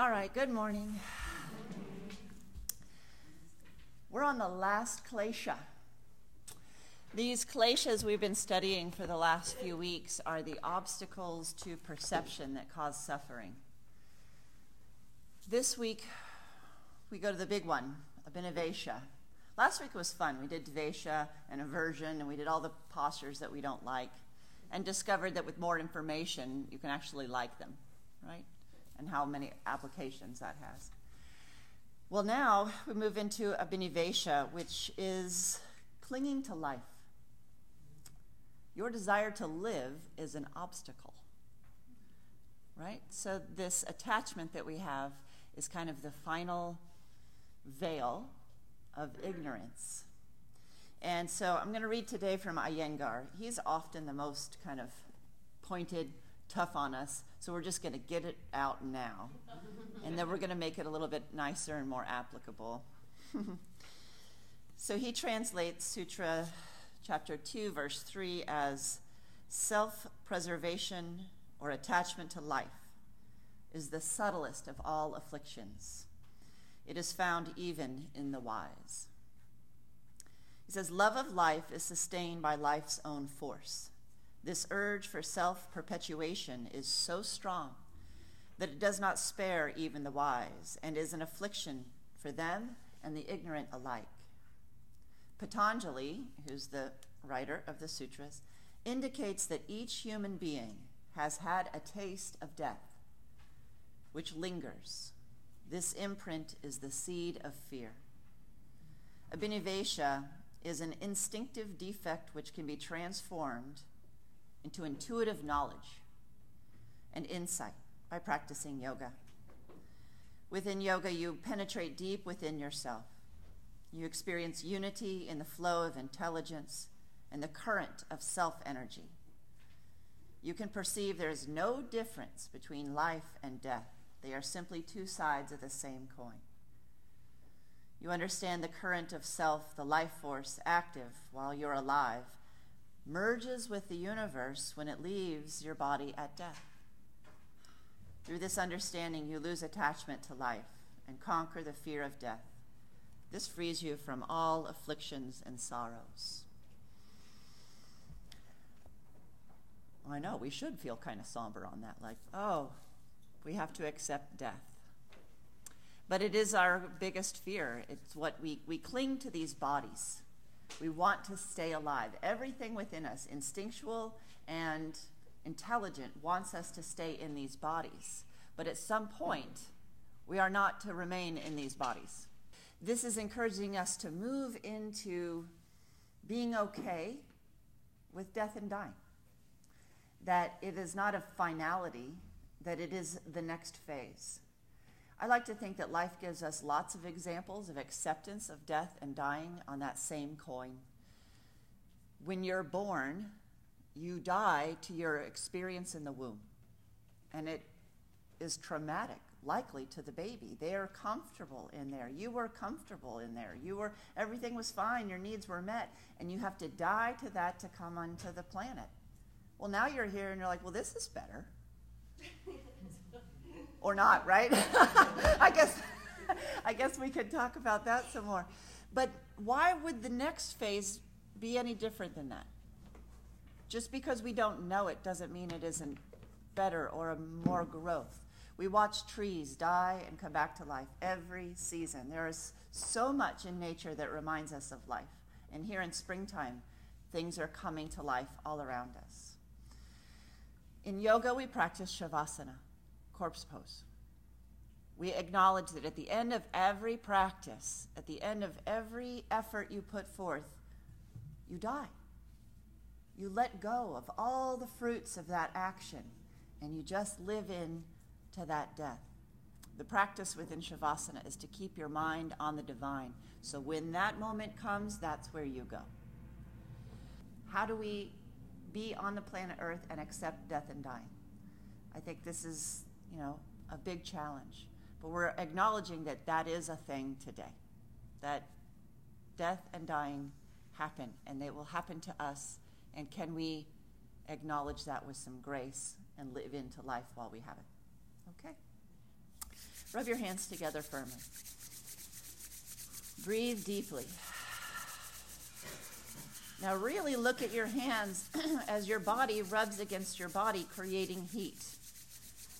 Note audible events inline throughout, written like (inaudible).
All right, good morning. We're on the last klesha. These kleshas we've been studying for the last few weeks are the obstacles to perception that cause suffering. This week, we go to the big one, Abhinivesha. Last week was fun. We did Dvesha and aversion, and we did all the postures that we don't like, and discovered that with more information, you can actually like them, right? And how many applications that has. Well, now we move into Abhinivesha, which is clinging to life. Your desire to live is an obstacle, right? So, this attachment that we have is kind of the final veil of ignorance. And so, I'm going to read today from Iyengar. He's often the most kind of pointed, tough on us, so we're just going to get it out now. And then we're going to make it a little bit nicer and more applicable. (laughs) so he translates Sutra chapter 2, verse 3 as self preservation or attachment to life is the subtlest of all afflictions. It is found even in the wise. He says, Love of life is sustained by life's own force. This urge for self perpetuation is so strong that it does not spare even the wise and is an affliction for them and the ignorant alike. Patanjali, who's the writer of the sutras, indicates that each human being has had a taste of death, which lingers. This imprint is the seed of fear. Abhinivesha is an instinctive defect which can be transformed into intuitive knowledge and insight by practicing yoga. Within yoga, you penetrate deep within yourself. You experience unity in the flow of intelligence and the current of self energy. You can perceive there is no difference between life and death, they are simply two sides of the same coin. You understand the current of self, the life force, active while you're alive, merges with the universe when it leaves your body at death. Through this understanding, you lose attachment to life and conquer the fear of death. This frees you from all afflictions and sorrows. I know, we should feel kind of somber on that, like, oh, we have to accept death. But it is our biggest fear. It's what we, we cling to these bodies. We want to stay alive. Everything within us, instinctual and intelligent, wants us to stay in these bodies. But at some point, we are not to remain in these bodies. This is encouraging us to move into being okay with death and dying. That it is not a finality, that it is the next phase. I like to think that life gives us lots of examples of acceptance of death and dying on that same coin. When you're born, you die to your experience in the womb. And it is traumatic, likely to the baby. They are comfortable in there. You were comfortable in there. You were everything was fine, your needs were met, and you have to die to that to come onto the planet. Well, now you're here and you're like, well, this is better (laughs) or not, right? (laughs) I guess (laughs) I guess we could talk about that some more. But why would the next phase be any different than that? Just because we don't know it doesn't mean it isn't better or more growth. We watch trees die and come back to life every season. There is so much in nature that reminds us of life. And here in springtime, things are coming to life all around us. In yoga, we practice shavasana corpse pose. We acknowledge that at the end of every practice, at the end of every effort you put forth, you die. You let go of all the fruits of that action and you just live in to that death. The practice within Shavasana is to keep your mind on the divine. So when that moment comes, that's where you go. How do we be on the planet Earth and accept death and dying? I think this is you know, a big challenge. But we're acknowledging that that is a thing today, that death and dying happen, and they will happen to us. And can we acknowledge that with some grace and live into life while we have it? Okay. Rub your hands together firmly. Breathe deeply. Now, really look at your hands (clears throat) as your body rubs against your body, creating heat.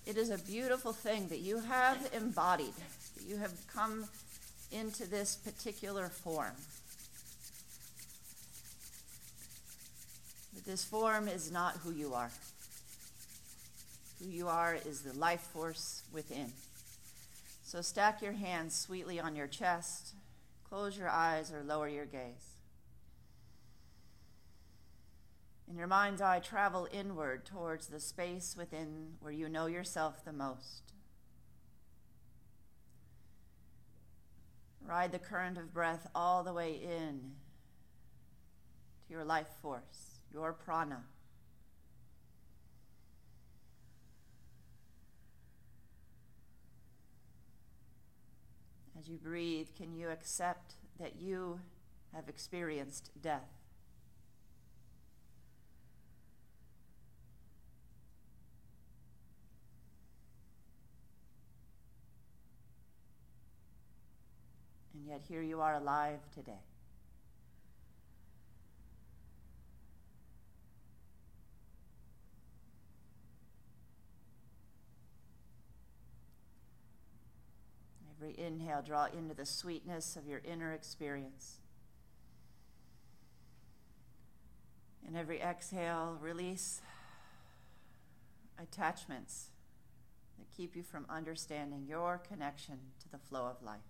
It is a beautiful thing that you have embodied, that you have come into this particular form. But this form is not who you are. Who you are is the life force within. So stack your hands sweetly on your chest, close your eyes, or lower your gaze. In your mind's eye, travel inward towards the space within where you know yourself the most. Ride the current of breath all the way in to your life force, your prana. As you breathe, can you accept that you have experienced death? Yet here you are alive today. Every inhale, draw into the sweetness of your inner experience. And every exhale, release attachments that keep you from understanding your connection to the flow of life.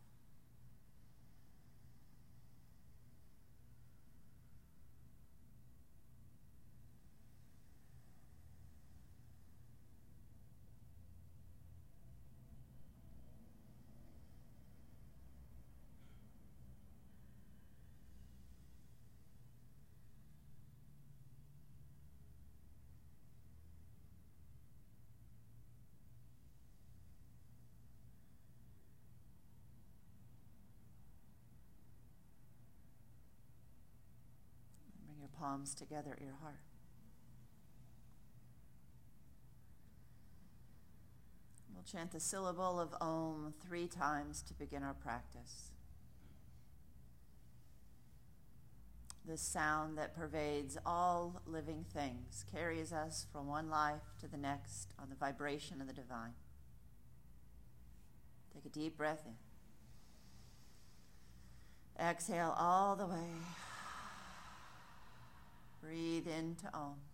Palms together at your heart. We'll chant the syllable of Om three times to begin our practice. The sound that pervades all living things carries us from one life to the next on the vibration of the divine. Take a deep breath in. Exhale all the way. Breathe into Om.